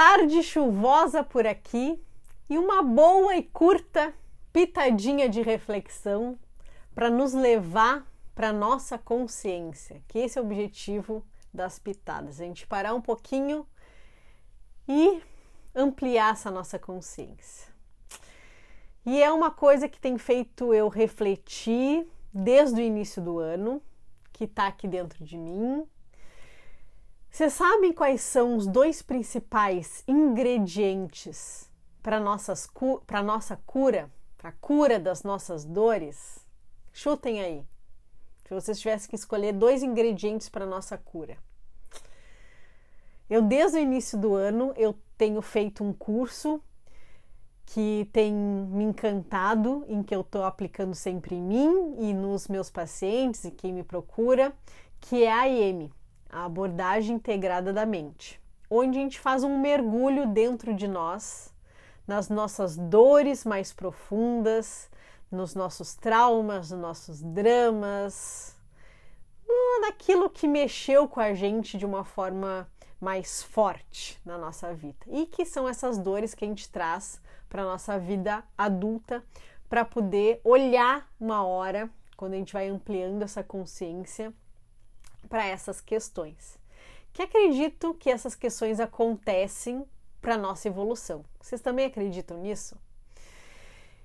tarde chuvosa por aqui e uma boa e curta pitadinha de reflexão para nos levar para nossa consciência, que esse é o objetivo das pitadas, a gente parar um pouquinho e ampliar essa nossa consciência. E é uma coisa que tem feito eu refletir desde o início do ano, que está aqui dentro de mim. Vocês sabem quais são os dois principais ingredientes para nossa cura, para a cura das nossas dores? Chutem aí. Se vocês tivessem que escolher dois ingredientes para nossa cura. Eu, desde o início do ano, eu tenho feito um curso que tem me encantado, em que eu estou aplicando sempre em mim e nos meus pacientes e quem me procura, que é a IM, a abordagem integrada da mente, onde a gente faz um mergulho dentro de nós, nas nossas dores mais profundas, nos nossos traumas, nos nossos dramas, naquilo que mexeu com a gente de uma forma mais forte na nossa vida. E que são essas dores que a gente traz para a nossa vida adulta, para poder olhar uma hora, quando a gente vai ampliando essa consciência, para essas questões. Que acredito que essas questões acontecem para nossa evolução. Vocês também acreditam nisso?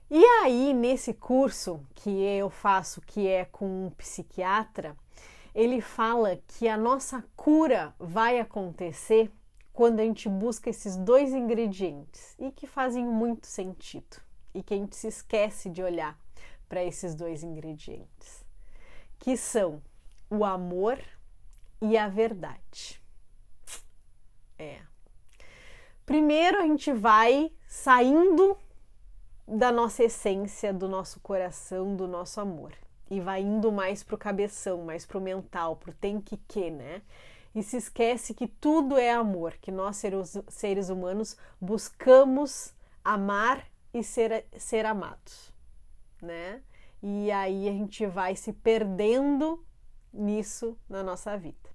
E aí, nesse curso que eu faço, que é com um psiquiatra, ele fala que a nossa cura vai acontecer quando a gente busca esses dois ingredientes e que fazem muito sentido e que a gente se esquece de olhar para esses dois ingredientes, que são o amor e a verdade. É. Primeiro a gente vai saindo da nossa essência, do nosso coração, do nosso amor e vai indo mais pro cabeção, mais pro mental, pro tem que que, né? E se esquece que tudo é amor, que nós seres, humanos buscamos amar e ser, ser amados, né? E aí a gente vai se perdendo nisso na nossa vida.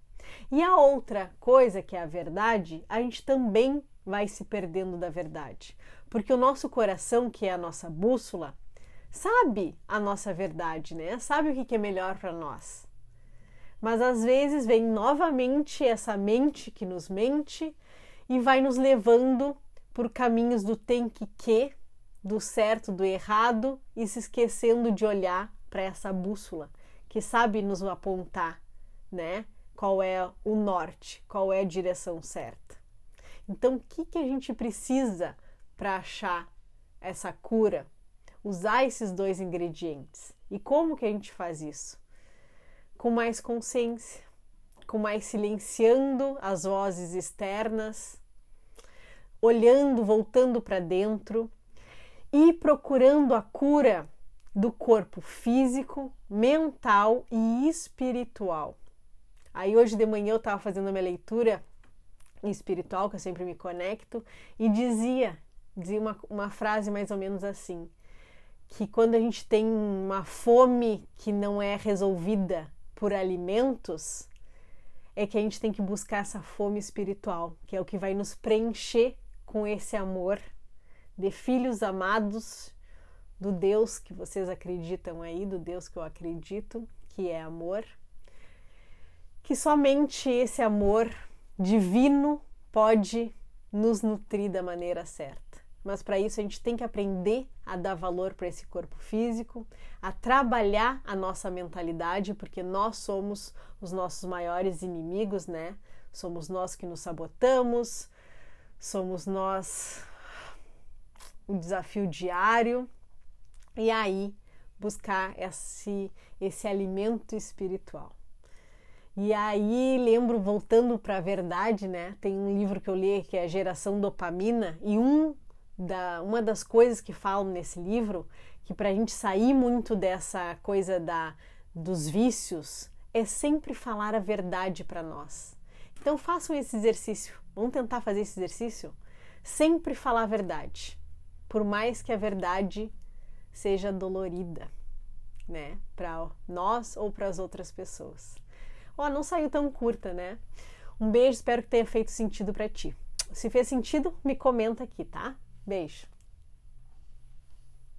E a outra coisa que é a verdade, a gente também vai se perdendo da verdade, porque o nosso coração, que é a nossa bússola, sabe a nossa verdade, né? Sabe o que é melhor para nós. Mas às vezes vem novamente essa mente que nos mente e vai nos levando por caminhos do tem que que, do certo, do errado e se esquecendo de olhar para essa bússola que sabe nos apontar, né? Qual é o norte, qual é a direção certa. Então, o que, que a gente precisa para achar essa cura usar esses dois ingredientes. E como que a gente faz isso? Com mais consciência, com mais silenciando as vozes externas, olhando, voltando para dentro e procurando a cura do corpo físico, mental e espiritual. Aí hoje de manhã eu estava fazendo a minha leitura espiritual, que eu sempre me conecto, e dizia, dizia uma, uma frase mais ou menos assim: que quando a gente tem uma fome que não é resolvida por alimentos, é que a gente tem que buscar essa fome espiritual, que é o que vai nos preencher com esse amor de filhos amados do Deus que vocês acreditam aí, do Deus que eu acredito, que é amor. Que somente esse amor divino pode nos nutrir da maneira certa. Mas para isso a gente tem que aprender a dar valor para esse corpo físico, a trabalhar a nossa mentalidade, porque nós somos os nossos maiores inimigos, né? Somos nós que nos sabotamos, somos nós o desafio diário. E aí buscar esse esse alimento espiritual. E aí lembro voltando para a verdade, né? Tem um livro que eu li que é Geração Dopamina e um da uma das coisas que falam nesse livro que para a gente sair muito dessa coisa da dos vícios é sempre falar a verdade para nós. Então façam esse exercício. Vamos tentar fazer esse exercício? Sempre falar a verdade, por mais que a verdade seja dolorida, né, para nós ou para as outras pessoas. Ó, oh, não saiu tão curta, né? Um beijo, espero que tenha feito sentido para ti. Se fez sentido, me comenta aqui, tá? Beijo.